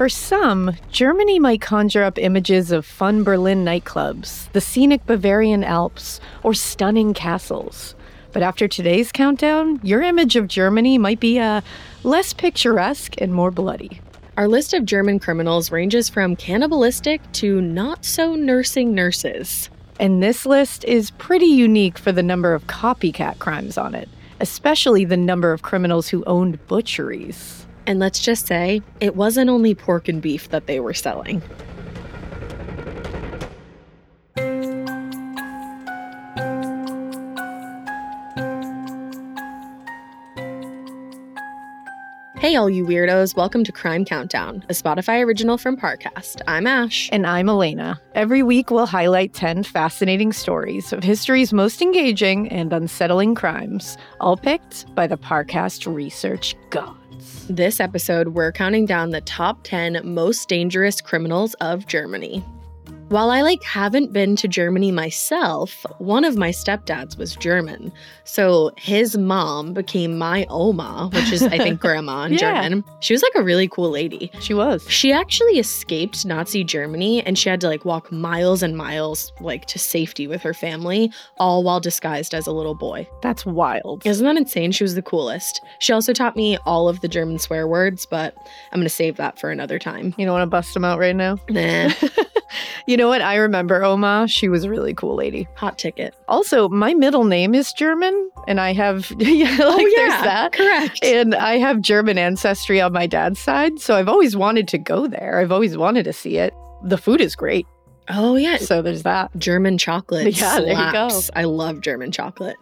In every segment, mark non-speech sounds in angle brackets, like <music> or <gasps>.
For some, Germany might conjure up images of fun Berlin nightclubs, the scenic Bavarian Alps, or stunning castles. But after today's countdown, your image of Germany might be uh, less picturesque and more bloody. Our list of German criminals ranges from cannibalistic to not so nursing nurses. And this list is pretty unique for the number of copycat crimes on it, especially the number of criminals who owned butcheries. And let's just say, it wasn't only pork and beef that they were selling. Hey, all you weirdos, welcome to Crime Countdown, a Spotify original from Parcast. I'm Ash. And I'm Elena. Every week, we'll highlight 10 fascinating stories of history's most engaging and unsettling crimes, all picked by the Parcast Research Gods. This episode, we're counting down the top 10 most dangerous criminals of Germany. While I like haven't been to Germany myself, one of my stepdads was German. So his mom became my Oma, which is I think <laughs> grandma in Yeah. German. She was like a really cool lady. She was. She actually escaped Nazi Germany and she had to like walk miles and miles like to safety with her family, all while disguised as a little boy. That's wild. Isn't that insane? She was the coolest. She also taught me all of the German swear words, but I'm gonna save that for another time. You don't want to bust them out right now? Nah, <laughs> You know what? I remember Oma. She was a really cool lady. hot ticket. Also, my middle name is German, and I have <laughs> yeah, like oh, there's that. correct. And I have German ancestry on my dad's side, so I've always wanted to go there. I've always wanted to see it. The food is great, oh yeah, so there's that. German chocolate. <laughs> Yeah, there you go. I love German chocolate.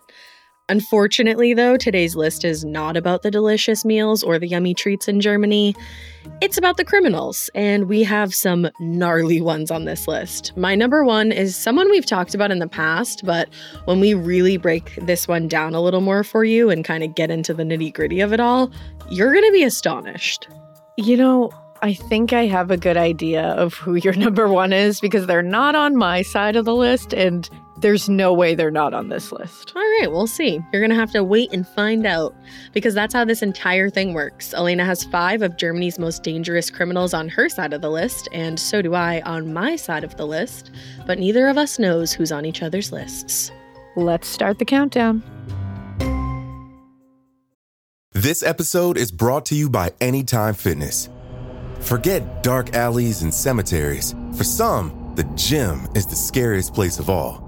Unfortunately, though, today's list is not about the delicious meals or the yummy treats in Germany. It's about the criminals, and we have some gnarly ones on this list. My number one is someone we've talked about in the past, but when we really break this one down a little more for you and kind of get into the nitty gritty of it all, you're going to be astonished. You know, I think I have a good idea of who your <laughs> number one is because they're not on my side of the list, and there's no way they're not on this list. All right, we'll see. You're going to have to wait and find out because that's how this entire thing works. Elena has five of Germany's most dangerous criminals on her side of the list, and so do I on my side of the list, but neither of us knows who's on each other's lists. Let's start the countdown. This episode is brought to you by Anytime Fitness. Forget dark alleys and cemeteries. For some, the gym is the scariest place of all,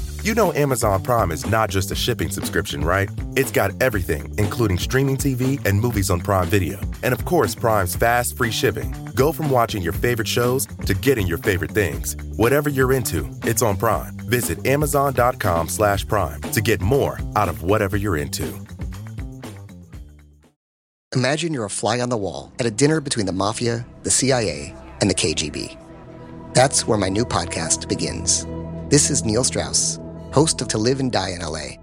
You know Amazon Prime is not just a shipping subscription, right? It's got everything, including streaming TV and movies on Prime Video. And of course, Prime's fast, free shipping. Go from watching your favorite shows to getting your favorite things. Whatever you're into, it's on Prime. Visit amazon.com slash prime to get more out of whatever you're into. Imagine you're a fly on the wall at a dinner between the mafia, the CIA, and the KGB. That's where my new podcast begins. This is Neil Strauss, host of To Live and Die in LA,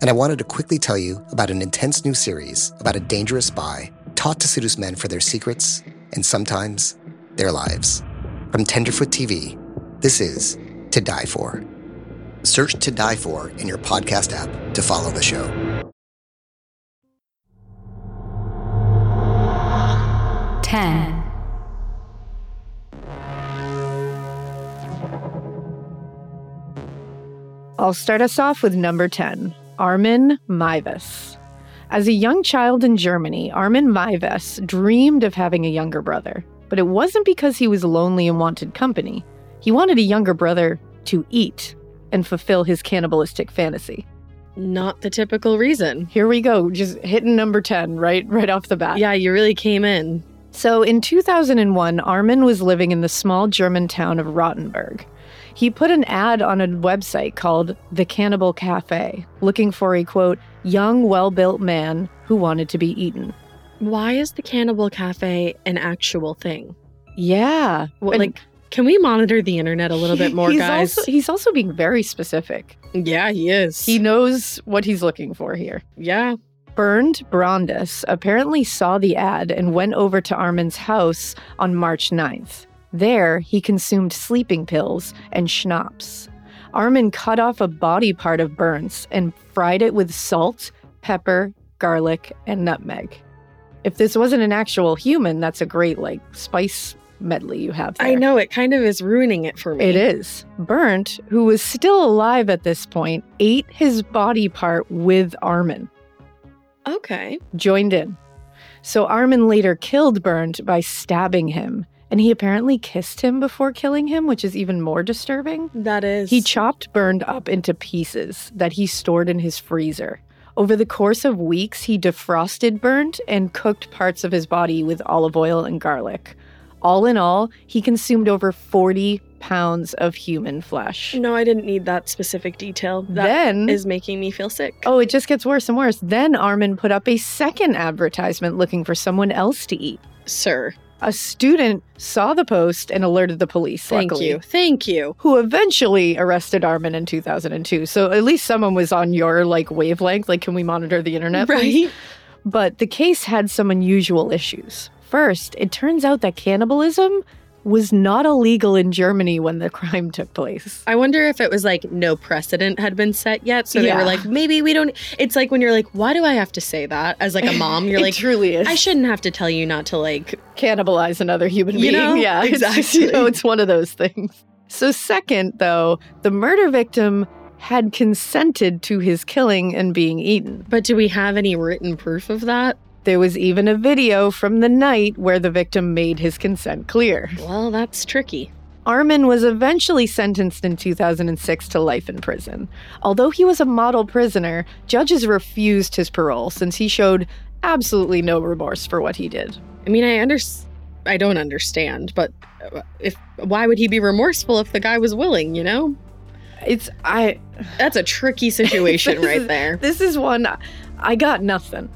and I wanted to quickly tell you about an intense new series about a dangerous spy taught to seduce men for their secrets and sometimes their lives. From Tenderfoot TV, this is To Die For. Search To Die For in your podcast app to follow the show. Ten. I'll start us off with number 10 Armin Meiwes. As a young child in Germany, Armin Meiwes dreamed of having a younger brother, but it wasn't because he was lonely and wanted company. He wanted a younger brother to eat and fulfill his cannibalistic fantasy. Not the typical reason. Here we go, just hitting number 10 right right off the bat. Yeah, you really came in. So in 2001, Armin was living in the small German town of Rotenburg. He put an ad on a website called The Cannibal Cafe, looking for a quote, young, well built man who wanted to be eaten. Why is the Cannibal Cafe an actual thing? Yeah. Like Can we monitor the internet a little bit <laughs> more, he's guys? Also, he's also being very specific. yeah, he is. He knows what he's looking for here. yeah. Bernd Brandes apparently saw the ad and went over to Armin's house on March 9th. There, he consumed sleeping pills and schnapps. Armin cut off a body part of Bernd's and fried it with salt, pepper, garlic, and nutmeg. If this wasn't an actual human, that's a great, like, spice medley you have there. I know it kind of is ruining it for me. It is. Bernd, who was still alive at this point, ate his body part with Armin Okay. joined in. So Armin later killed Bernd by stabbing him, and he apparently kissed him before killing him, which is even more disturbing. That is. He chopped Bernd up into pieces that he stored in his freezer. Over the course of weeks, he defrosted Bernd and cooked parts of his body with olive oil and garlic. All in all, he consumed over 40 pounds of human flesh. No, I didn't need that specific detail. That then is making me feel sick. Oh, it just gets worse and worse. Then Armin put up a second advertisement looking for someone else to eat. sir. A student saw the post and alerted the police. Thank luckily, you. Thank you. Who eventually arrested Armin in 2002. So at least someone was on your like wavelength. Like, can we monitor the internet? please? Right? But the case had some unusual issues. First, it turns out that cannibalism was not illegal in Germany when the crime took place. I wonder if it was like no precedent had been set yet. So they Yeah. were like, maybe we don't. It's like when you're like, why do I have to say that? As like a <laughs> mom, you're like, truly is. I shouldn't have to tell you not to like. cannibalize another human You being. know? yeah, it's Exactly. you know, it's one of those things. So, second, though, the murder victim had consented to his killing and being eaten. But do we have any written proof of that? There was even a video from the night where the victim made his consent clear. Well, that's tricky. Armin was eventually sentenced in 2006 to life in prison. Although he was a model prisoner, judges refused his parole since he showed absolutely no remorse for what he did. I mean, I under, I don't understand, but uh, if why would he be remorseful if the guy was willing? You know, It's I that's a tricky <laughs> situation right is- there. This is one I got nothing.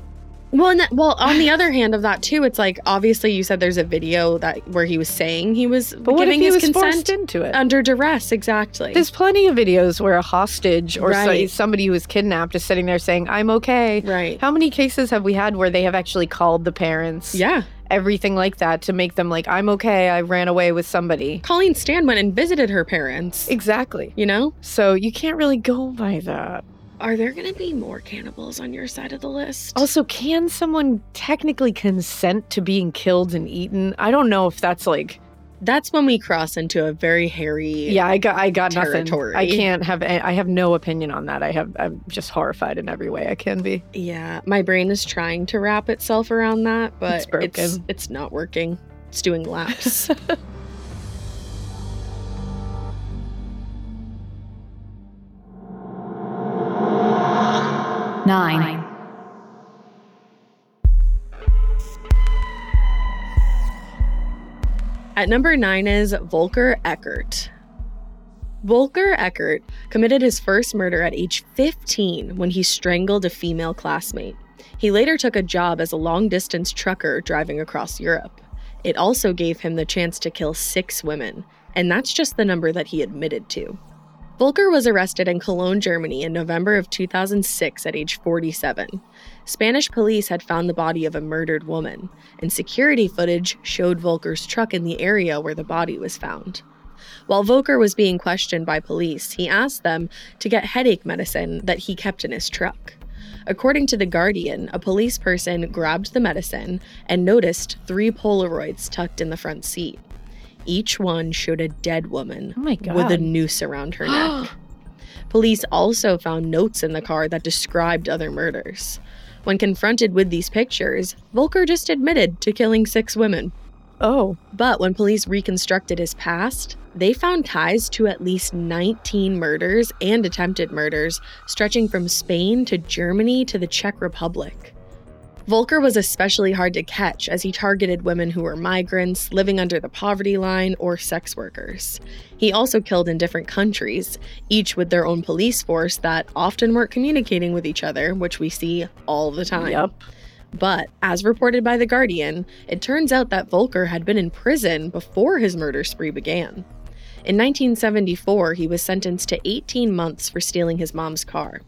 Well, and that, well, on the other hand of that too, it's like obviously you said there's a video that where he was saying he was But what if giving he his was consent forced into it? under duress. Exactly. There's plenty of videos where a hostage or so- Right. somebody who was kidnapped is sitting there saying, "I'm okay." right. How many cases have we had where they have actually called the parents? Yeah. Everything like that to make them like, "I'm okay. I ran away with somebody." Colleen Stan went and visited her parents. Exactly. You know, So you can't really go by that. Are there going to be more cannibals on your side of the list? Also, can someone technically consent to being killed and eaten? I don't know if that's like That's when we cross into a very hairy. Yeah, I got I got territory. nothing. I can't have i have no opinion on that. I have I'm just horrified in every way I can be. Yeah. My brain is trying to wrap itself around that, but It's broken. it's, it's not working. It's doing laps. <laughs> nine, At number nine is Volker Eckert. Volker Eckert committed his first murder at age 15 when he strangled a female classmate. He later took a job as a long distance trucker driving across Europe. It also gave him the chance to kill six women, and that's just the number that he admitted to. Volker was arrested in Cologne, Germany in November of 2006 at age 47. Spanish police had found the body of a murdered woman, and security footage showed Volker's truck in the area where the body was found. While Volker was being questioned by police, he asked them to get headache medicine that he kept in his truck. According to The Guardian, a police person grabbed the medicine and noticed three Polaroids tucked in the front seat. Each one showed a dead woman Oh with a noose around her <gasps> neck. Police also found notes in the car that described other murders. When confronted with these pictures, Volker just admitted to killing six women. Oh, But when police reconstructed his past, they found ties to at least 19 murders and attempted murders stretching from Spain to Germany to the Czech Republic. Volker was especially hard to catch as he targeted women who were migrants, living under the poverty line, or sex workers. He also killed in different countries, each with their own police force that often weren't communicating with each other, which we see all the time. yep. But, as reported by The Guardian, it turns out that Volker had been in prison before his murder spree began. In 1974, he was sentenced to 18 months for stealing his mom's car.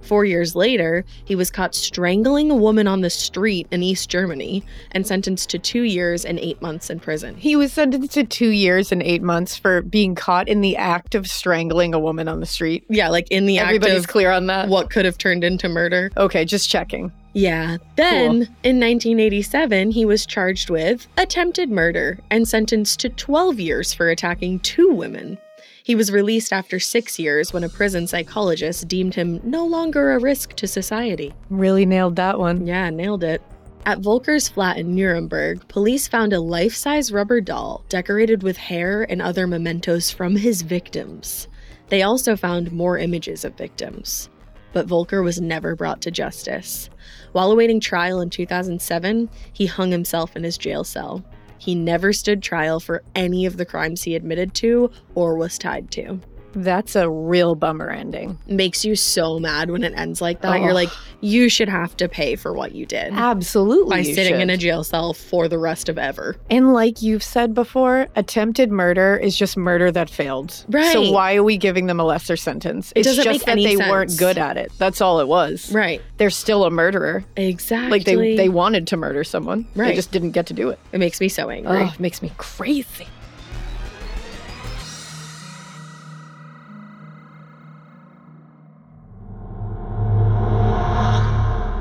Four years later, he was caught strangling a woman on the street in East Germany and sentenced to two years and eight months in prison. He was sentenced to two years and eight months for being caught in the act of strangling a woman on the street. Yeah, like in the Everybody's act of clear on that. what could have turned into murder. Okay, just checking. Yeah. Then, in 1987, he was charged with attempted murder and sentenced to 12 years for attacking two women. He was released after six years when a prison psychologist deemed him no longer a risk to society. Really nailed that one. Yeah, nailed it. At Volker's flat in Nuremberg, police found a life size rubber doll decorated with hair and other mementos from his victims. They also found more images of victims. But Volker was never brought to justice. While awaiting trial in 2007, he hung himself in his jail cell. He never stood trial for any of the crimes he admitted to or was tied to. That's a real bummer ending. Makes you so mad when it ends like that. You're like, you should have to pay for what you did Absolutely. by sitting in a jail cell for the rest of ever. And like you've said before, attempted murder is just murder that failed. Right. So why are we giving them a lesser sentence? It It's doesn't just make that any they weren't good at it. That's all it was. Right. They're still a murderer. Exactly. Like they they wanted to murder someone. Right. They just didn't get to do it. It makes me so angry. Oh, it makes me crazy.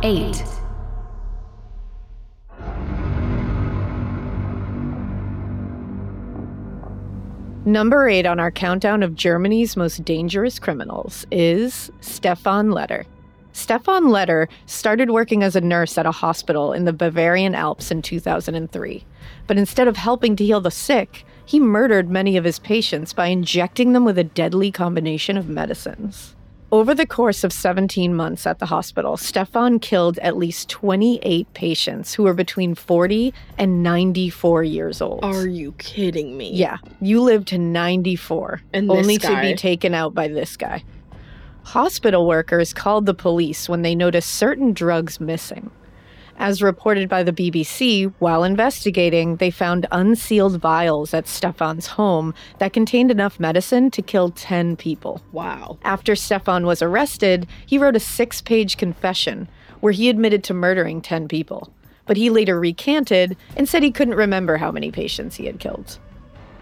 Eight, Number eight on our countdown of Germany's most dangerous criminals is Stefan Letter. Stefan Letter started working as a nurse at a hospital in the Bavarian Alps in 2003. But instead of helping to heal the sick, he murdered many of his patients by injecting them with a deadly combination of medicines. Over the course of 17 months at the hospital, Stefan killed at least 28 patients who were between 40 and 94 years old. Are you kidding me? Yeah, you live to 94, And only to be taken out by this guy. Hospital workers called the police when they noticed certain drugs missing. As reported by the BBC, while investigating, they found unsealed vials at Stefan's home that contained enough medicine to kill 10 people. Wow. After Stefan was arrested, he wrote a six page confession where he admitted to murdering 10 people. But he later recanted and said he couldn't remember how many patients he had killed.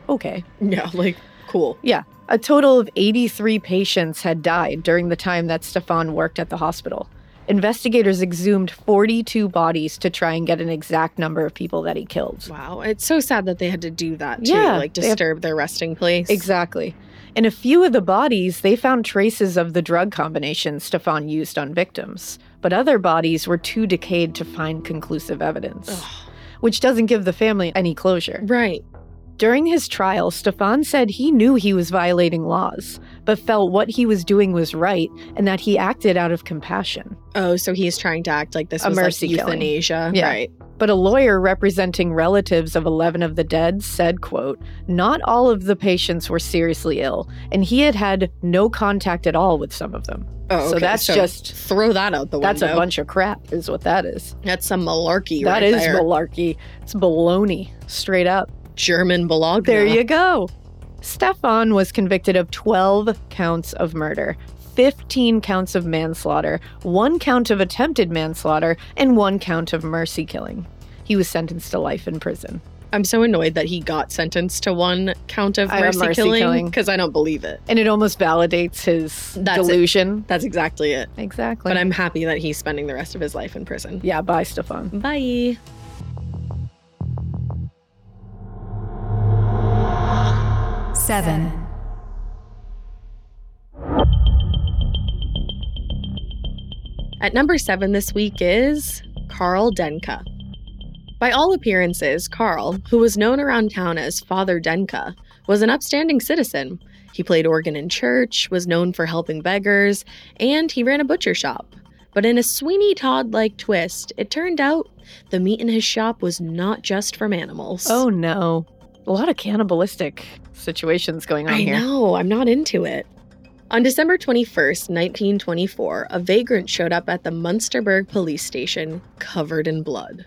Okay. Yeah, <laughs> like cool. Yeah. A total of 83 patients had died during the time that Stefan worked at the hospital. Investigators exhumed 42 bodies to try and get an exact number of people that he killed. Wow. It's so sad that they had to do that to Yeah, like they have- disturb their resting place. Exactly. In a few of the bodies, they found traces of the drug combination Stefan used on victims, but other bodies were too decayed to find conclusive evidence, which doesn't give the family any closure. Right. During his trial, Stefan said he knew he was violating laws, but felt what he was doing was right and that he acted out of compassion. Oh, so he's trying to act like this A was mercy like euthanasia. Yeah. Right. But a lawyer representing relatives of 11 of the dead said, quote, "Not all of the patients were seriously ill, and he had had no contact at all with some of them." Oh, So okay. that's just- throw that out the window. That's a bunch of crap is what that is. That's some malarkey. That right is there. malarkey. It's baloney, straight up. German Bologna. There you go. Stefan was convicted of 12 counts of murder, 15 counts of manslaughter, one count of attempted manslaughter, and one count of mercy killing. He was sentenced to life in prison. I'm so annoyed that he got sentenced to one count of mercy, mercy killing because I don't believe it. And it almost validates his That's it. delusion. That's exactly it. Exactly. But I'm happy that he's spending the rest of his life in prison. yeah, bye, Stefan. Bye. Seven, At number seven this week is Karl Denke. By all appearances, Karl, who was known around town as Father Denke, was an upstanding citizen. He played organ in church, was known for helping beggars, and he ran a butcher shop. But in a Sweeney Todd like twist, it turned out the meat in his shop was not just from animals. Oh no. A lot of cannibalistic situations going on I here. know, I'm not into it. On December 21st, 1924, a vagrant showed up at the Munsterberg police station covered in blood.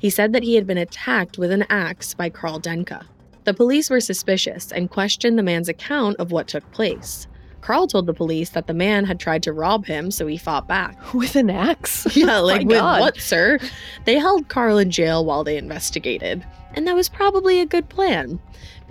He said that he had been attacked with an axe by Karl Denke. The police were suspicious and questioned the man's account of what took place. Karl told the police that the man had tried to rob him, so he fought back. <laughs> With an axe? <laughs> Yeah, oh like with God. what, sir? They held Karl in jail while they investigated. And that was probably a good plan.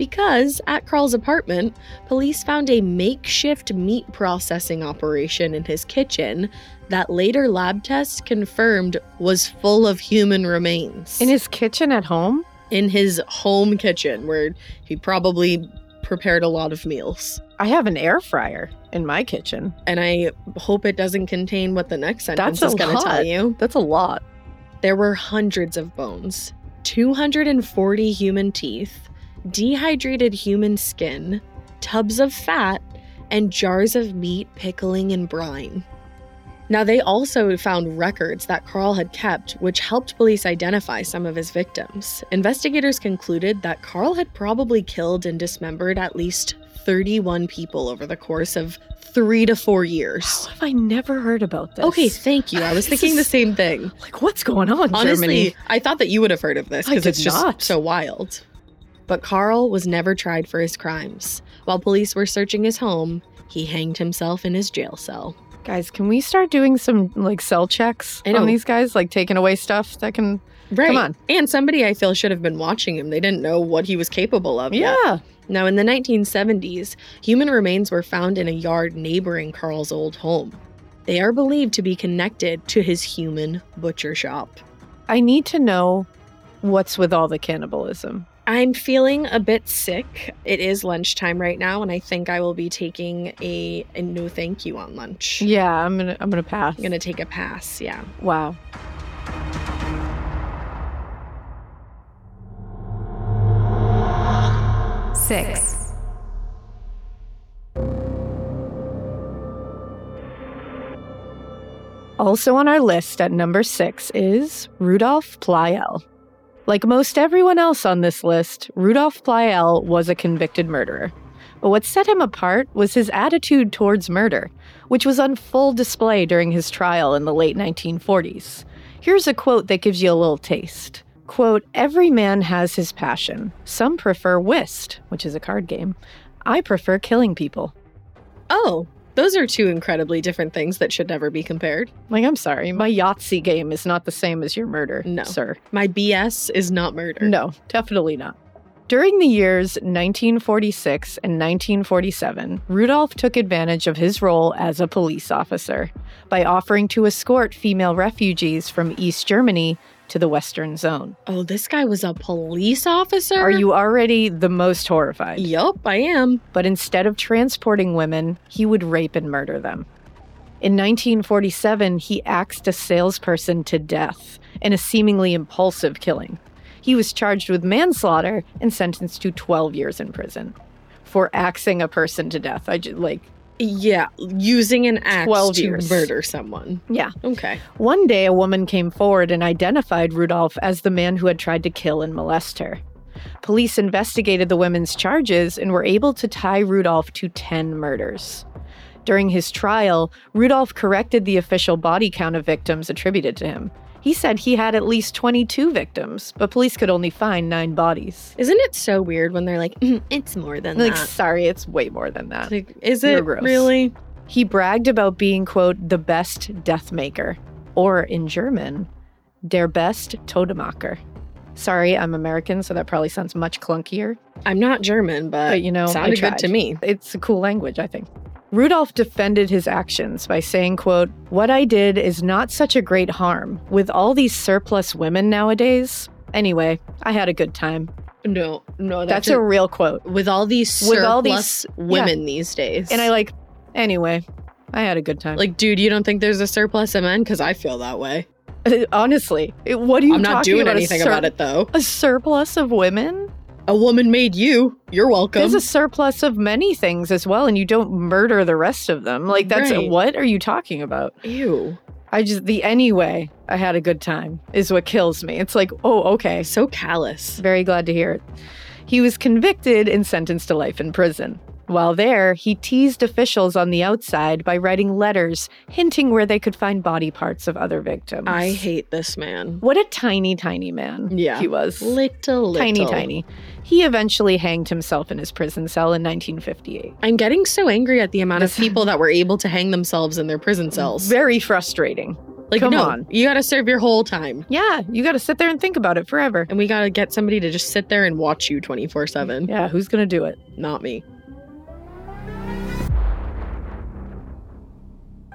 Because at Karl's apartment, police found a makeshift meat processing operation in his kitchen that later lab tests confirmed was full of human remains. In his kitchen at home? in his home kitchen, where he probably prepared a lot of meals. I have an air fryer in my kitchen. And I hope it doesn't contain what the next sentence That's is going to tell you. That's a lot. There were hundreds of bones, 240 human teeth, dehydrated human skin, tubs of fat, and jars of meat pickling in brine. Now, they also found records that Karl had kept, which helped police identify some of his victims. Investigators concluded that Karl had probably killed and dismembered at least 31 people over the course of three to four years. How have I never heard about this? Okay, thank you. I was <laughs> thinking the same thing. Like, what's going on, Honestly, Germany? I thought that you would have heard of this because it's just not. so wild. But Karl was never tried for his crimes. While police were searching his home, he hanged himself in his jail cell. Guys, can we start doing some like cell checks on these guys? Like taking away stuff that can. Right. on. And somebody I feel should have been watching him. They didn't know what he was capable of yet. Yeah. Now, in the 1970s, human remains were found in a yard neighboring Karl's old home. They are believed to be connected to his human butcher shop. I need to know what's with all the cannibalism. I'm feeling a bit sick. It is lunchtime right now, and I think I will be taking a, a no thank you on lunch. Yeah, I'm gonna I'm gonna pass. I'm gonna take a pass, yeah. Wow. six, Also on our list at number six is Rudolf Pleil. Like most everyone else on this list, Rudolf Pleil was a convicted murderer. But what set him apart was his attitude towards murder, which was on full display during his trial in the late 1940s. Here's a quote that gives you a little taste. Quote, Every man has his passion. Some prefer whist, which is a card game. I prefer killing people. Oh, those are two incredibly different things that should never be compared. Like, I'm sorry, my Yahtzee game is not the same as your murder, No. sir. My BS is not murder. No, definitely not. During the years 1946 and 1947, Rudolph took advantage of his role as a police officer by offering to escort female refugees from East Germany to the Western Zone. Oh, this guy was a police officer? Are you already the most horrified? Yup, I am. But instead of transporting women, he would rape and murder them. In 1947, he axed a salesperson to death in a seemingly impulsive killing. He was charged with manslaughter and sentenced to 12 years in prison for axing a person to death. I just like, Yeah, using an axe 12 to years. murder someone. yeah. Okay. One day, a woman came forward and identified Rudolph as the man who had tried to kill and molest her. Police investigated the women's charges and were able to tie Rudolph to 10 murders. During his trial, Rudolph corrected the official body count of victims attributed to him. He said he had at least 22 victims, but police could only find nine bodies. Isn't it so weird when they're like, "Mm, it's more than Like, that? Like, sorry, it's way more than that. Like, is You're it gross. really? He bragged about being, quote, the best death maker, or in German, der best Todemacher. Sorry, I'm American, so that probably sounds much clunkier. I'm not German, but, But, you know, sounded good to me. It's a cool language, I think. Rudolph defended his actions by saying, quote, What I did is not such a great harm. With all these surplus women nowadays. Anyway, I had a good time. No, no, That's a real quote. with all these surplus With all these- women these days. And I like, anyway, I had a good time. like, dude, you don't think there's a surplus of men? Because I feel that way. <laughs> honestly, it- what are you I'm not talking doing about? A anything sur- about it though. A surplus of women? A woman made you. You're welcome. There's a surplus of many things as well, and you don't murder the rest of them. Like, that's Right. what are you talking about? Ew. I just, the anyway, I had a good time is what kills me. It's like, oh, okay. So callous. Very glad to hear it. He was convicted and sentenced to life in prison. While there, he teased officials on the outside by writing letters hinting where they could find body parts of other victims. I hate this man. What a tiny, tiny man Yeah. he was. Little, little. Tiny, tiny. He eventually hanged himself in his prison cell in 1958. I'm getting so angry at the amount of people that were able to hang themselves in their prison cells. Very frustrating. Like, come no, on. you got to serve your whole time. Yeah, you got to sit there and think about it forever. And we got to get somebody to just sit there and watch you 24 7. Yeah, who's going to do it? Not me.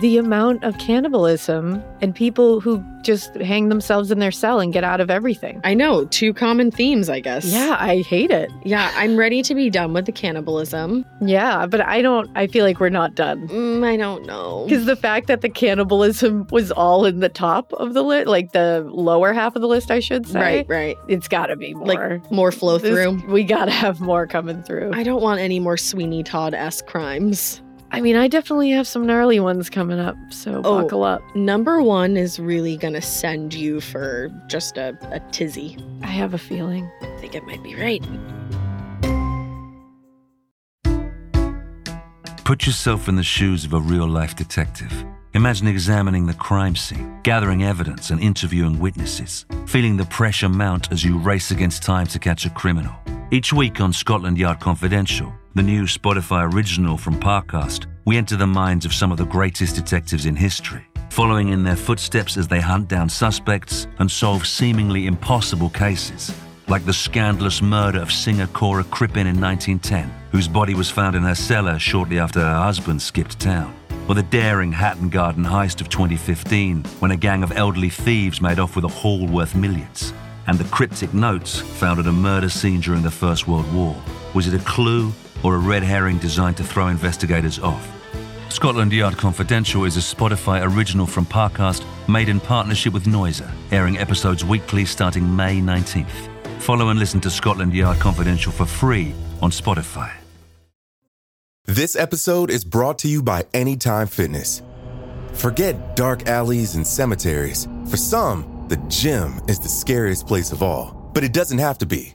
The amount of cannibalism and people who just hang themselves in their cell and get out of everything. I know, two common themes, I guess. Yeah, I hate it. Yeah, I'm ready to be done with the cannibalism. Yeah, but I don't, I feel like we're not done. Mm, I don't know. Because the fact that the cannibalism was all in the top of the list, like the lower half of the list, I should say. Right, right. It's got to be more. Like more flow This- through. we got to have more coming through. I, I don't want any more Sweeney Todd esque crimes. Mean, I definitely have some gnarly ones coming up, so Oh. buckle up. Number one is really gonna send you for just a, a tizzy. I have a feeling. I think it might be right. Put yourself in the shoes of a real life detective. Imagine examining the crime scene, gathering evidence, and interviewing witnesses, feeling the pressure mount as you race against time to catch a criminal. Each week on Scotland Yard Confidential, the new Spotify original from Parcast, we enter the minds of some of the greatest detectives in history, following in their footsteps as they hunt down suspects and solve seemingly impossible cases like the scandalous murder of singer Cora Crippen in 1910, whose body was found in her cellar shortly after her husband skipped town, or the daring Hatton Garden heist of 2015, when a gang of elderly thieves made off with a haul worth millions, and the cryptic notes found at a murder scene during the First World War. Was it a clue or a red herring designed to throw investigators off? Scotland Yard Confidential is a Spotify original from Parcast made in partnership with Noiser, airing episodes weekly starting May 19th. Follow and listen to Scotland Yard Confidential for free on Spotify. This episode is brought to you by Anytime Fitness. Forget dark alleys and cemeteries. For some, the gym is the scariest place of all, but it doesn't have to be.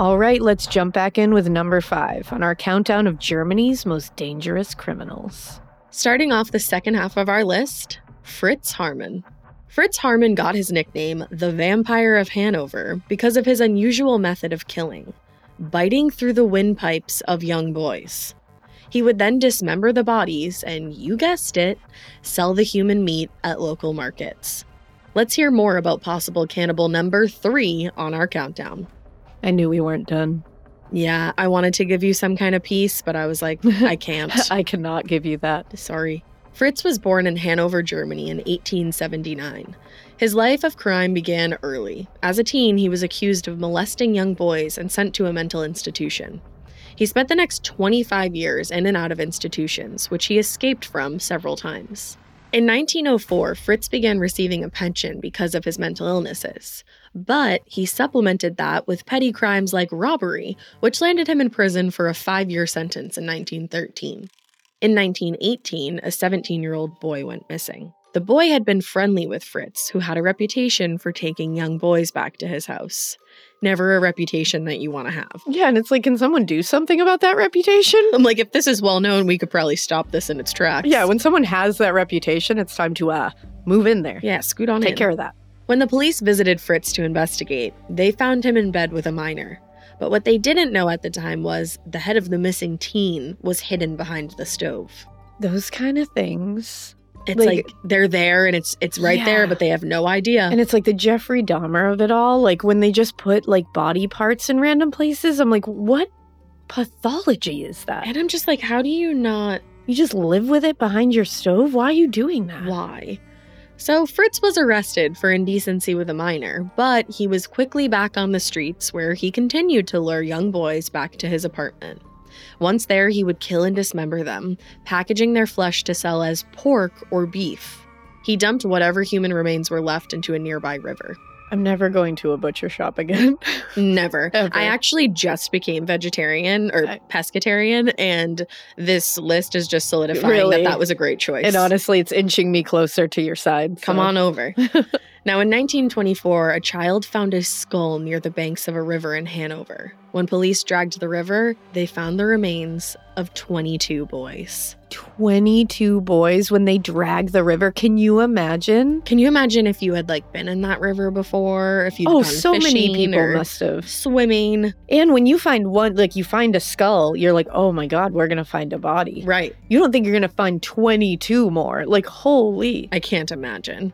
All right, let's jump back in with number five on our countdown of Germany's most dangerous criminals. Starting off the second half of our list, Fritz Haarmann. Fritz Haarmann got his nickname, the Vampire of Hanover, because of his unusual method of killing, biting through the windpipes of young boys. He would then dismember the bodies and, you guessed it, sell the human meat at local markets. Let's hear more about possible cannibal number three on our countdown. I knew we weren't done. Yeah, I wanted to give you some kind of peace, but I was like, I <laughs> can't. I cannot give you that. Sorry. Fritz was born in Hanover, Germany in 1879. His life of crime began early. As a teen, he was accused of molesting young boys and sent to a mental institution. He spent the next 25 years in and out of institutions, which he escaped from several times. In 1904, Fritz began receiving a pension because of his mental illnesses, but he supplemented that with petty crimes like robbery, which landed him in prison for a five year sentence in 1913. In 1918, a 17 year old boy went missing. The boy had been friendly with Fritz, who had a reputation for taking young boys back to his house. Never a reputation that you want to have. Yeah, and it's like, can someone do something about that reputation? I'm like, if this is well known, we could probably stop this in its tracks. Yeah, when someone has that reputation, it's time to uh move in there. yeah, scoot on Take in. care of that. When the police visited Fritz to investigate, they found him in bed with a minor. But what they didn't know at the time was the head of the missing teen was hidden behind the stove. Those kind of things. It's Like- like, they're there and it's it's right there, but they have no idea. And it's like the Jeffrey Dahmer of it all. Like when they just put like body parts in random places, I'm like, what pathology is that? and I'm just like, how do you not You just live with it behind your stove? Why are you doing that? why? So Fritz was arrested for indecency with a minor, but he was quickly back on the streets where he continued to lure young boys back to his apartment. Once there, he would kill and dismember them, packaging their flesh to sell as pork or beef. He dumped whatever human remains were left into a nearby river. I'm never going to a butcher shop again. <laughs> Never. Ever. I actually just became vegetarian or I- pescatarian, and this list is just solidifying Really? that that was a great choice. and honestly, it's inching me closer to your side. Come so- on over. <laughs> now, in 1924, a child found a skull near the banks of a river in Hanover. When police dragged the river, they found the remains of 22 boys. 22 boys when they drag the river. Can you imagine? Can you imagine if you had like been in that river before? If you Oh, so many people must have. swimming, And when you find one, like you find a skull, you're like, oh my God, we're going to find a body. right? You don't think you're going to find 22 more. Like, holy. I can't imagine.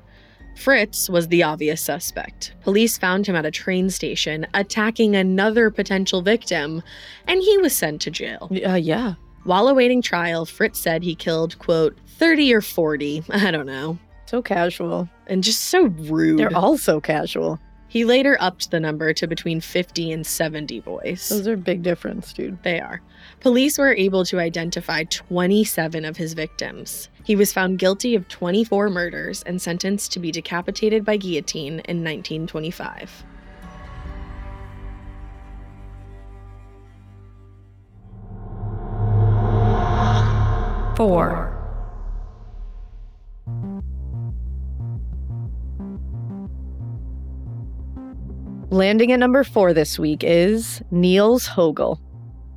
Fritz was the obvious suspect. Police found him at a train station attacking another potential victim, and he was sent to jail. Uh, yeah. While awaiting trial, Fritz said he killed, quote, 30 or 40, <laughs> I don't know, So casual. and just so rude. They're all so casual. he later upped the number to between 50 and 70 boys. Those are a big difference, dude. They are. Police were able to identify 27 of his victims. He was found guilty of 24 murders and sentenced to be decapitated by guillotine in 1925. four, Landing at number four this week is Niels Hogel.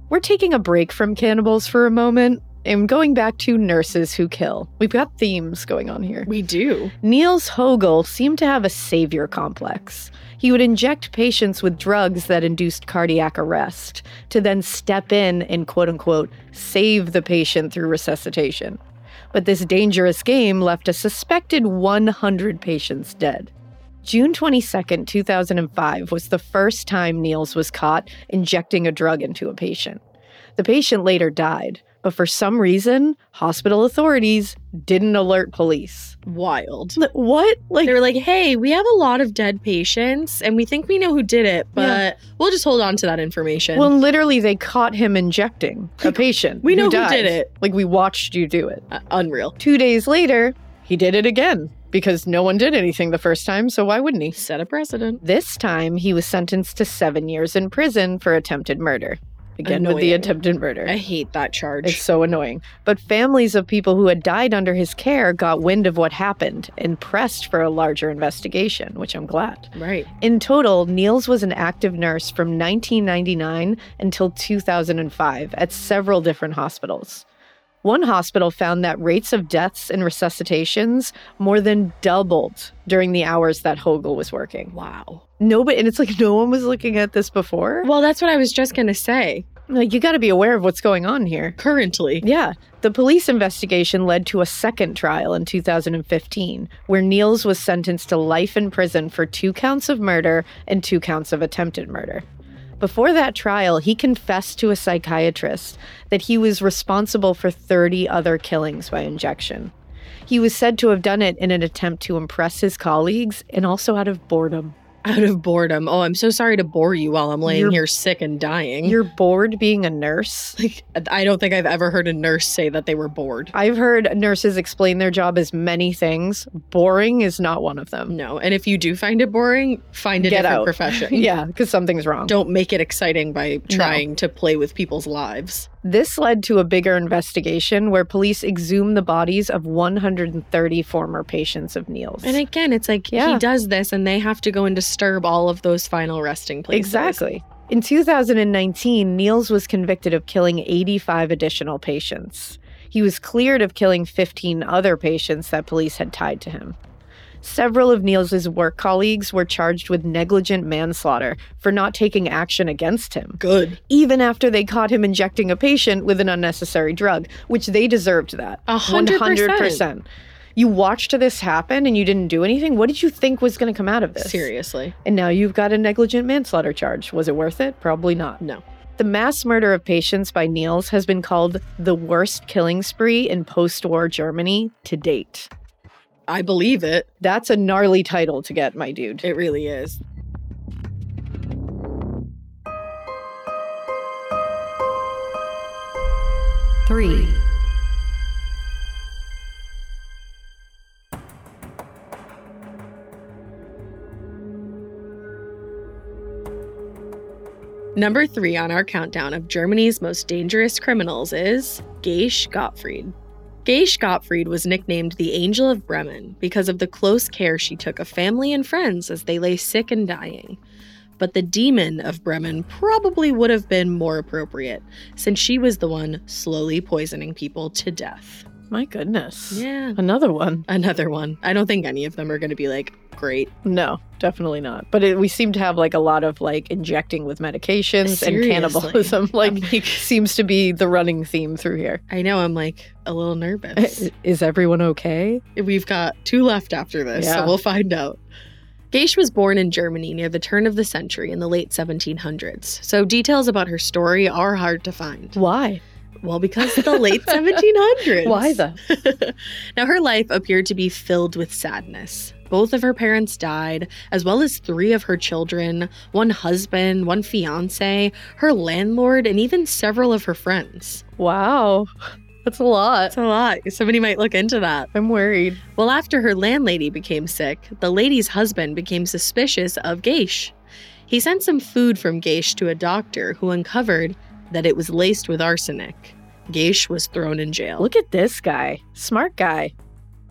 We're taking a break from cannibals for a moment and going back to nurses who kill. We've got themes going on here. We do. Niels Hogel seemed to have a savior complex. He would inject patients with drugs that induced cardiac arrest to then step in and quote unquote save the patient through resuscitation. But this dangerous game left a suspected 100 patients dead. June 22, 2005 was the first time Niels was caught injecting a drug into a patient. The patient later died, but for some reason, hospital authorities didn't alert police. Wild. What? Like, They were like, hey, we have a lot of dead patients and we think we know who did it, but Yeah. we'll just hold on to that information. well, literally, they caught him injecting a patient. we know who died. did it. Like, we watched you do it. Uh, unreal. Two days later, he did it again because no one did anything the first time, so why wouldn't he? Set a precedent. This time, he was sentenced to seven years in prison for attempted murder. Again, with the attempted murder. I hate that charge. It's so annoying. But families of people who had died under his care got wind of what happened and pressed for a larger investigation, which I'm glad. right. In total, Niels was an active nurse from 1999 until 2005 at several different hospitals. One hospital found that rates of deaths and resuscitations more than doubled during the hours that Hogel was working. Wow. Nobody, and it's like no one was looking at this before. Well, that's what I was just going to say. Like, you got to be aware of what's going on here. Currently. Yeah. The police investigation led to a second trial in 2015, where Niels was sentenced to life in prison for two counts of murder and two counts of attempted murder. Before that trial, he confessed to a psychiatrist that he was responsible for 30 other killings by injection. He was said to have done it in an attempt to impress his colleagues and also out of boredom. Out of boredom. Oh, I'm so sorry to bore you while I'm laying You're- here sick and dying. You're bored being a nurse? like, I don't think I've ever heard a nurse say that they were bored. I've heard nurses explain their job as many things. Boring is not one of them. No. And if you do find it boring, find a Get different out. <laughs> profession. Yeah, because something's wrong. Don't make it exciting by trying to play with people's lives. This led to a bigger investigation where police exhumed the bodies of 130 former patients of Neil's. And again, it's like Yeah. he does this and they have to go and disturb all of those final resting places. Exactly. In 2019, Niels was convicted of killing 85 additional patients. He was cleared of killing 15 other patients that police had tied to him. Several of Niels's work colleagues were charged with negligent manslaughter for not taking action against him. Good. even after they caught him injecting a patient with an unnecessary drug, which they deserved that. A hundred percent. 100%. You watched this happen and you didn't do anything. What did you think was going to come out of this? Seriously. And now you've got a negligent manslaughter charge. Was it worth it? Probably not. No. The mass murder of patients by Niels has been called the worst killing spree in post war Germany to date. I believe it. That's a gnarly title to get, my dude. It really is. Three. Number three on our countdown of Germany's most dangerous criminals is Gesche Gottfried. Gesche Gottfried was nicknamed the Angel of Bremen because of the close care she took of family and friends as they lay sick and dying. But the demon of Bremen probably would have been more appropriate, since she was the one slowly poisoning people to death. My goodness. Yeah. Another one. Another one. I don't think any of them are going to be like, great. No, definitely not. But it, we seem to have like a lot of like injecting with medications Seriously. and cannibalism. <laughs> Like, like- <laughs> seems to be the running theme through here. I know, I'm like a little nervous. <laughs> Is everyone okay? We've got two left after this, Yeah. so we'll find out. Gesche was born in Germany near the turn of the century in the late 1700s, so details about her story are hard to find. Why? Well, because of the late <laughs> 1700s. Why though? <laughs> now, her life appeared to be filled with sadness. Both of her parents died, as well as three of her children, one husband, one fiance, her landlord, and even several of her friends. Wow. That's a lot. That's a lot. Somebody might look into that. I'm worried. Well, after her landlady became sick, the lady's husband became suspicious of Gesche. He sent some food from Gesche to a doctor who uncovered that it was laced with arsenic. Gesche was thrown in jail. Look at this guy. Smart guy.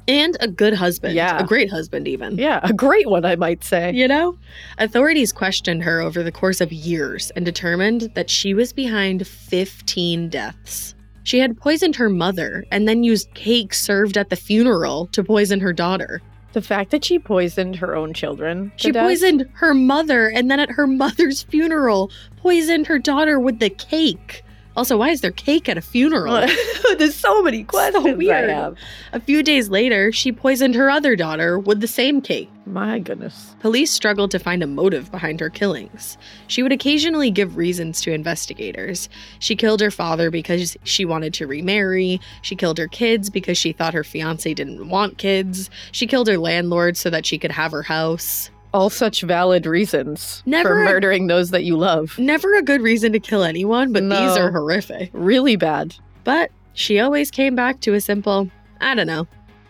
And a good husband. Yeah. A great husband, even. Yeah, a great one, I might say. You know? Authorities questioned her over the course of years and determined that she was behind 15 deaths. She had poisoned her mother and then used cake served at the funeral to poison her daughter. The fact that she poisoned her own children. She death- poisoned her mother and then at her mother's funeral poisoned her daughter with the cake. Also, why is there cake at a funeral? <laughs> There's so many questions I weird. have. a few days later, she poisoned her other daughter with the same cake. My goodness. Police struggled to find a motive behind her killings. She would occasionally give reasons to investigators. She killed her father because she wanted to remarry. She killed her kids because she thought her fiance didn't want kids. She killed her landlord so that she could have her house. All such valid reasons Never for a- murdering those that you love. Never a good reason to kill anyone, but these are horrific. Really bad. But she always came back to a simple, I don't know.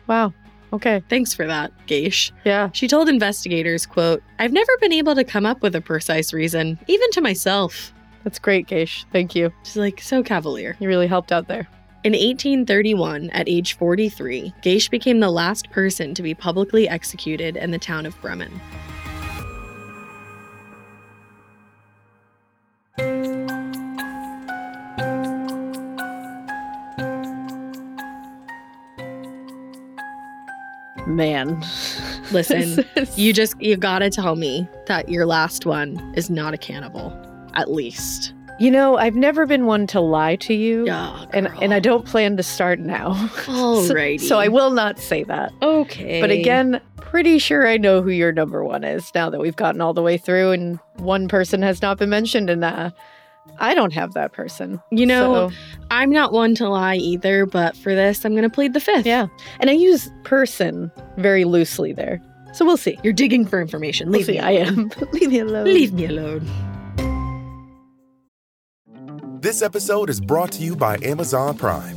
Wow. Okay. Thanks for that, Gesche. Yeah. She told investigators, quote, I've never been able to come up with a precise reason, even to myself. That's great, Gesche. Thank you. She's like, so cavalier. You really helped out there. In 1831, at age 43, Gesche became the last person to be publicly executed in the town of Bremen. Man. Listen, is- <laughs> you just you gotta tell me that your last one is not a cannibal, at least. You know, I've never been one to lie to you. Yeah, And and I don't plan to start now. <laughs> So- Alrighty. So, I will not say that. Okay. But again, pretty sure I know who your number one is now that we've gotten all the way through and one person has not been mentioned in uh, I don't have that person. you know, So, I'm not one to lie either, but for this, I'm gonna plead the fifth. yeah. And I use person very loosely there. So we'll see. You're digging for information. We'll Leave me I am. <laughs> <laughs> Leave me alone. Leave me alone. This episode is brought to you by Amazon Prime.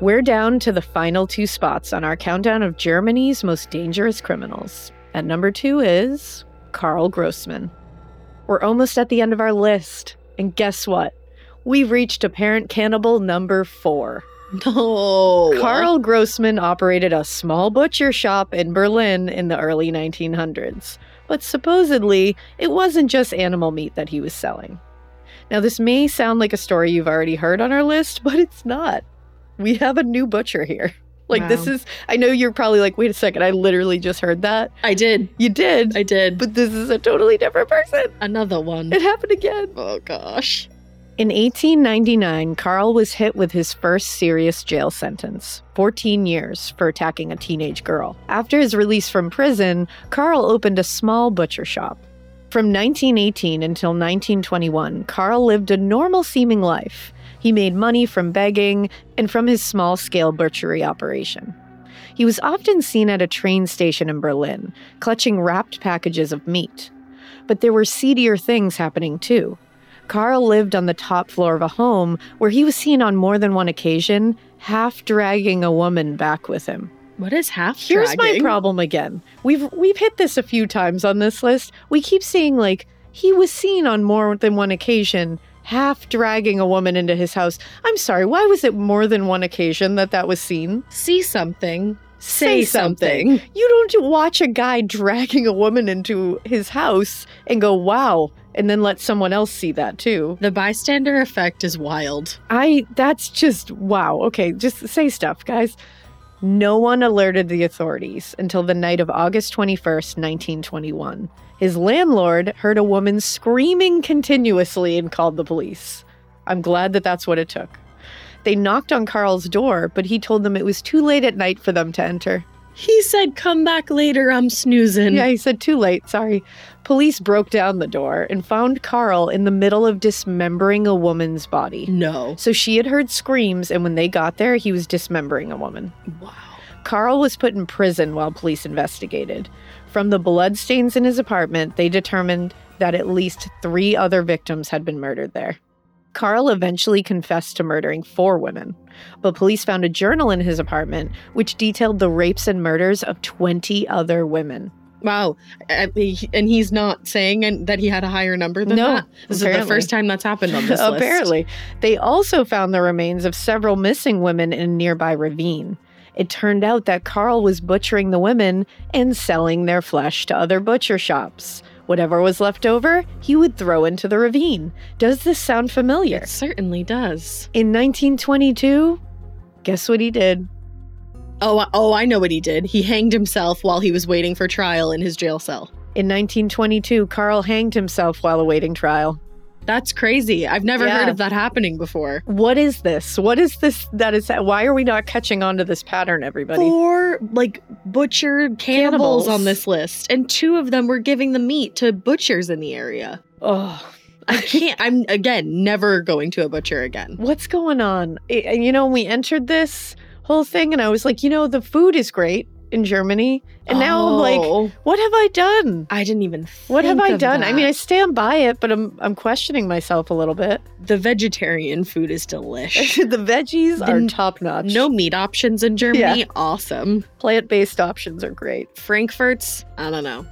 We're down to the final two spots on our countdown of Germany's most dangerous criminals. At number two is Karl Grossman. We're almost at the end of our list. And guess what? We've reached apparent cannibal number four. <laughs> Oh, no. Karl Grossman operated a small butcher shop in Berlin in the early 1900s, but supposedly it wasn't just animal meat that he was selling. Now, this may sound like a story you've already heard on our list, <laughs> but it's not. We have a new butcher here. <laughs> Like, this is, I know you're probably like, wait a second, I literally just heard that. I did. You did, I did. but this is a totally different person. Another one. It happened again. Oh gosh. In 1899, Carl was hit with his first serious jail sentence 14 years for attacking a teenage girl. After his release from prison, Carl opened a small butcher shop. From 1918 until 1921, Carl lived a normal seeming life. He made money from begging and from his small scale butchery operation. He was often seen at a train station in Berlin, clutching wrapped packages of meat. But there were seedier things happening too. Carl lived on the top floor of a home where he was seen on more than one occasion, half dragging a woman back with him. What is half Here's my problem again. We've we've hit this a few times on this list. We keep seeing like he was seen on more than one occasion half dragging a woman into his house. I'm sorry, why was it more than one occasion that that was seen? See something. Say Say something. You don't watch a guy dragging a woman into his house and go, "Wow," and then let someone else see that too. The bystander effect is wild. I that's just wow. Okay, just say stuff, guys. No one alerted the authorities until the night of August 21st, 1921. His landlord heard a woman screaming continuously and called the police. I'm glad that that's what it took. They knocked on Carl's door, but he told them it was too late at night for them to enter. He said, "Come back later. I'm snoozing." Yeah, he said too late, sorry. Police broke down the door and found Carl in the middle of dismembering a woman's body. No. So she had heard screams, and when they got there, he was dismembering a woman. Wow. Carl was put in prison while police investigated. From the bloodstains in his apartment, they determined that at least three other victims had been murdered there. Carl eventually confessed to murdering four women, but police found a journal in his apartment which detailed the rapes and murders of 20 other women. Wow. And he's not saying that he had a higher number than No, that. This is the first time that's happened on this <laughs> list. Apparently. They also found the remains of several missing women in a nearby ravine. It turned out that Carl was butchering the women and selling their flesh to other butcher shops. Whatever was left over, he would throw into the ravine. Does this sound familiar? It certainly does. In 1922, guess what he did? Oh, I- oh, I know what he did. He hanged himself while he was waiting for trial in his jail cell. In 1922, Carl hanged himself while awaiting trial. That's crazy. I've never Yeah. heard of that happening before. What is this? What is this that is why are we not catching on to this pattern everybody? Four like butchered cannibals, Cannibals. on this list, and two of them were giving the meat to butchers in the area. Oh, I can't. I'm again never going to a butcher again. what's going on? I- and you know, we entered this whole thing, and I was like, you know, the food is great in Germany, and now I'm like, Oh, what have I done? I didn't even. What have I done? I mean, I stand by it, but I'm I'm questioning myself a little bit. the vegetarian food is delish. <laughs> the veggies are top notch. no meat options in Germany. Yeah. Awesome. plant based options are great. Frankfurt's. I don't know.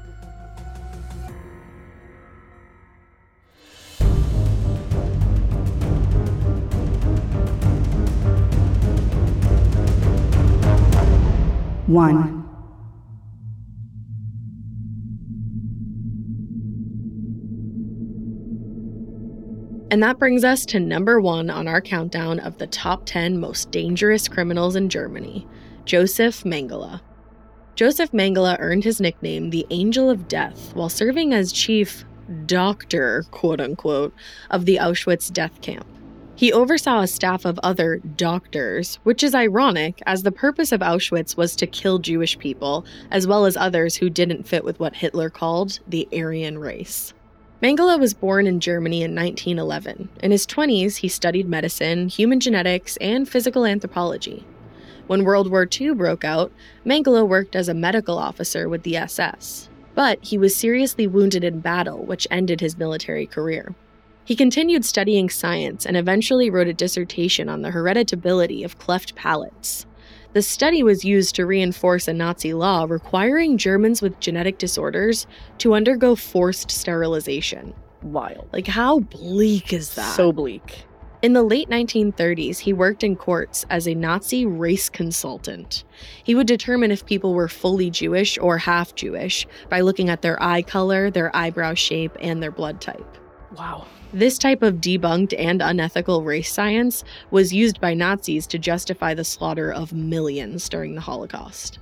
One. And that brings us to number one on our countdown of the top 10 most dangerous criminals in Germany Joseph Mengele. Joseph Mengele earned his nickname the Angel of Death while serving as chief doctor, quote unquote, of the Auschwitz death camp. He oversaw a staff of other doctors, which is ironic as the purpose of Auschwitz was to kill Jewish people, as well as others who didn't fit with what Hitler called the Aryan race. Mengele was born in Germany in 1911. In his 20s, he studied medicine, human genetics, and physical anthropology. When World War II broke out, Mengele worked as a medical officer with the SS. But he was seriously wounded in battle, which ended his military career. He continued studying science and eventually wrote a dissertation on the hereditability of cleft palates. The study was used to reinforce a Nazi law requiring Germans with genetic disorders to undergo forced sterilization. Wild. Like, how bleak is that? So bleak. In the late 1930s, he worked in courts as a Nazi race consultant. He would determine if people were fully Jewish or half Jewish by looking at their eye color, their eyebrow shape, and their blood type. Wow. This type of debunked and unethical race science was used by Nazis to justify the slaughter of millions during the Holocaust.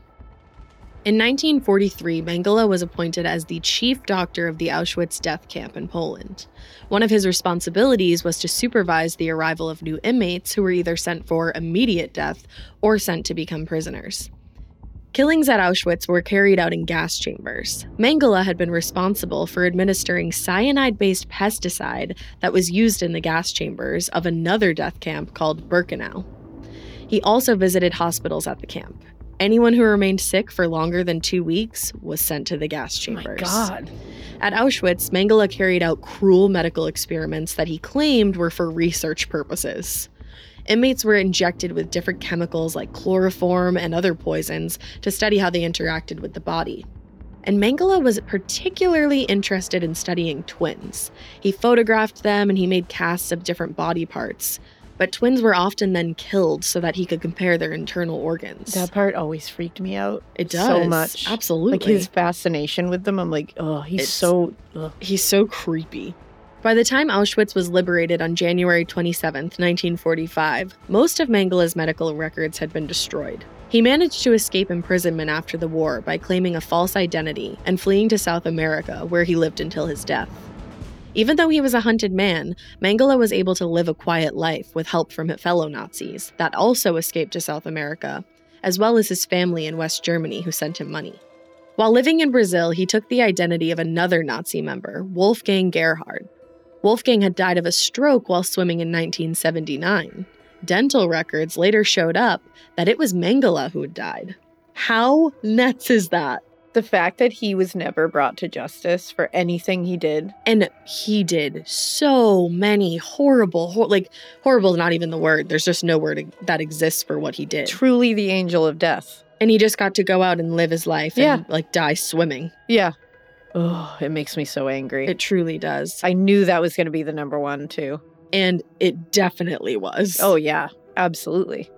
In 1943, Mengele was appointed as the chief doctor of the Auschwitz death camp in Poland. One of his responsibilities was to supervise the arrival of new inmates who were either sent for immediate death or sent to become prisoners. Killings at Auschwitz were carried out in gas chambers. Mengele had been responsible for administering cyanide based pesticide that was used in the gas chambers of another death camp called Birkenau. He also visited hospitals at the camp. Anyone who remained sick for longer than two weeks was sent to the gas chambers. Oh my God. At Auschwitz, Mengele carried out cruel medical experiments that he claimed were for research purposes. Inmates were injected with different chemicals like chloroform and other poisons to study how they interacted with the body. And Mengele was particularly interested in studying twins. He photographed them and he made casts of different body parts. But twins were often then killed so that he could compare their internal organs. That part always freaked me out. it does so much. Absolutely. Like his fascination with them. I'm like, oh, he's It's- so. Ugh. He's so creepy. By the time Auschwitz was liberated on January 27, 1945, most of Mengele's medical records had been destroyed. He managed to escape imprisonment after the war by claiming a false identity and fleeing to South America, where he lived until his death. Even though he was a hunted man, Mengele was able to live a quiet life with help from fellow Nazis that also escaped to South America, as well as his family in West Germany who sent him money. While living in Brazil, he took the identity of another Nazi member, Wolfgang Gerhard. Wolfgang had died of a stroke while swimming in 1979. Dental records later showed up that it was Mengele who had died. How nuts is that? The fact that he was never brought to justice for anything he did. And he did so many horrible, hor- like horrible is not even the word. There's just no word that exists for what he did. Truly the angel of death. And he just got to go out and live his life and like die swimming. Yeah. Oh, it makes me so angry. It truly does. I knew that was going to be the number one, too. and it definitely was. Oh, yeah. Absolutely.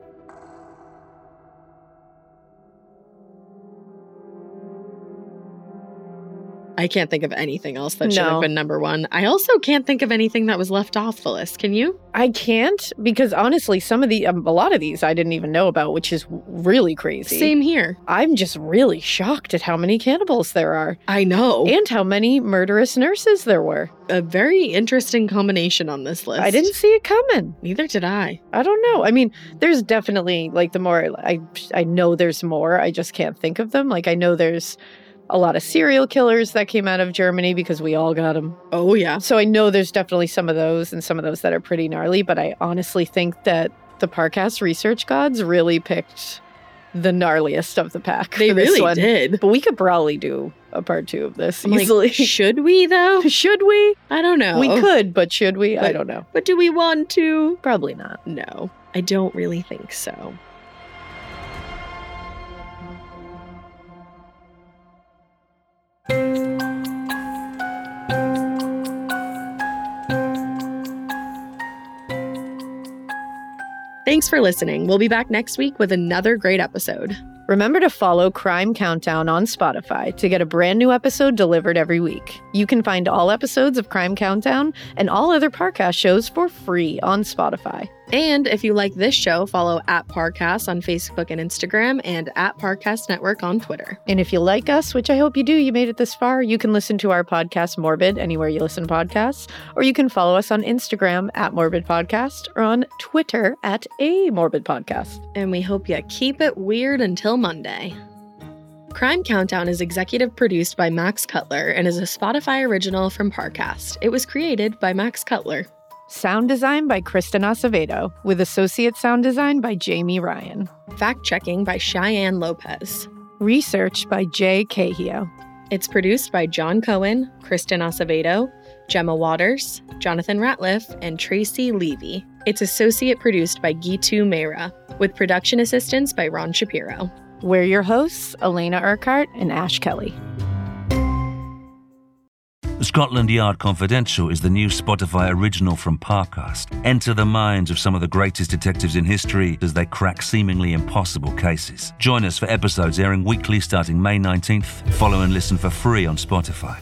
I can't think of anything else that should No. have been number one. I also can't think of anything that was left off the list. Can you? I can't because honestly, some of the, um, a lot of these I didn't even know about, which is really crazy. Same here. I'm just really shocked at how many cannibals there are I know. and how many murderous nurses there were. a very interesting combination on this list. I didn't see it coming. Neither did I. I don't know. I mean, there's definitely like the more I I know there's more. I just can't think of them. Like I know there's a lot of serial killers that came out of Germany because we all got them. Oh yeah. So I know there's definitely some of those and some of those that are pretty gnarly, but I honestly think that the Parcast research gods really picked the gnarliest of the pack. They really did. But we could probably do a part two of this I'm like, easily. <laughs> should we though? <laughs> should we? I don't know. We could, but should we? I don't know. But do we want to? Probably not. No. I don't really think so. Thanks for listening. We'll be back next week with another great episode. Remember to follow Crime Countdown on Spotify to get a brand new episode delivered every week. You can find all episodes of Crime Countdown and all other Parcast shows for free on Spotify. And if you like this show, follow at Parcast on Facebook and Instagram and at Parcast Network on Twitter. And if you like us, which I hope you do, you made it this far, you can listen to our podcast Morbid anywhere you listen to podcasts, or you can follow us on Instagram at Morbid Podcast or on Twitter at A Morbid Podcast. and we hope you keep it weird until Monday. Crime Countdown is executive produced by Max Cutler and is a Spotify original from Parcast. It was created by Max Cutler. Sound design by Kristen Acevedo, with associate sound design by Jamie Ryan. Fact checking by Cheyenne Lopez. Research by Jay Cahio. It's produced by John Cohen, Kristen Acevedo, Gemma Waters, Jonathan Ratliff, and Tracy Levy. It's associate produced by Gitu Mehra, with production assistance by Ron Shapiro. We're your hosts, Alaina Urquhart and Ash Kelley. Scotland Yard Confidential is the new Spotify original from Parcast. Enter the minds of some of the greatest detectives in history as they crack seemingly impossible cases. Join us for episodes airing weekly starting May 19th. Follow and listen for free on Spotify.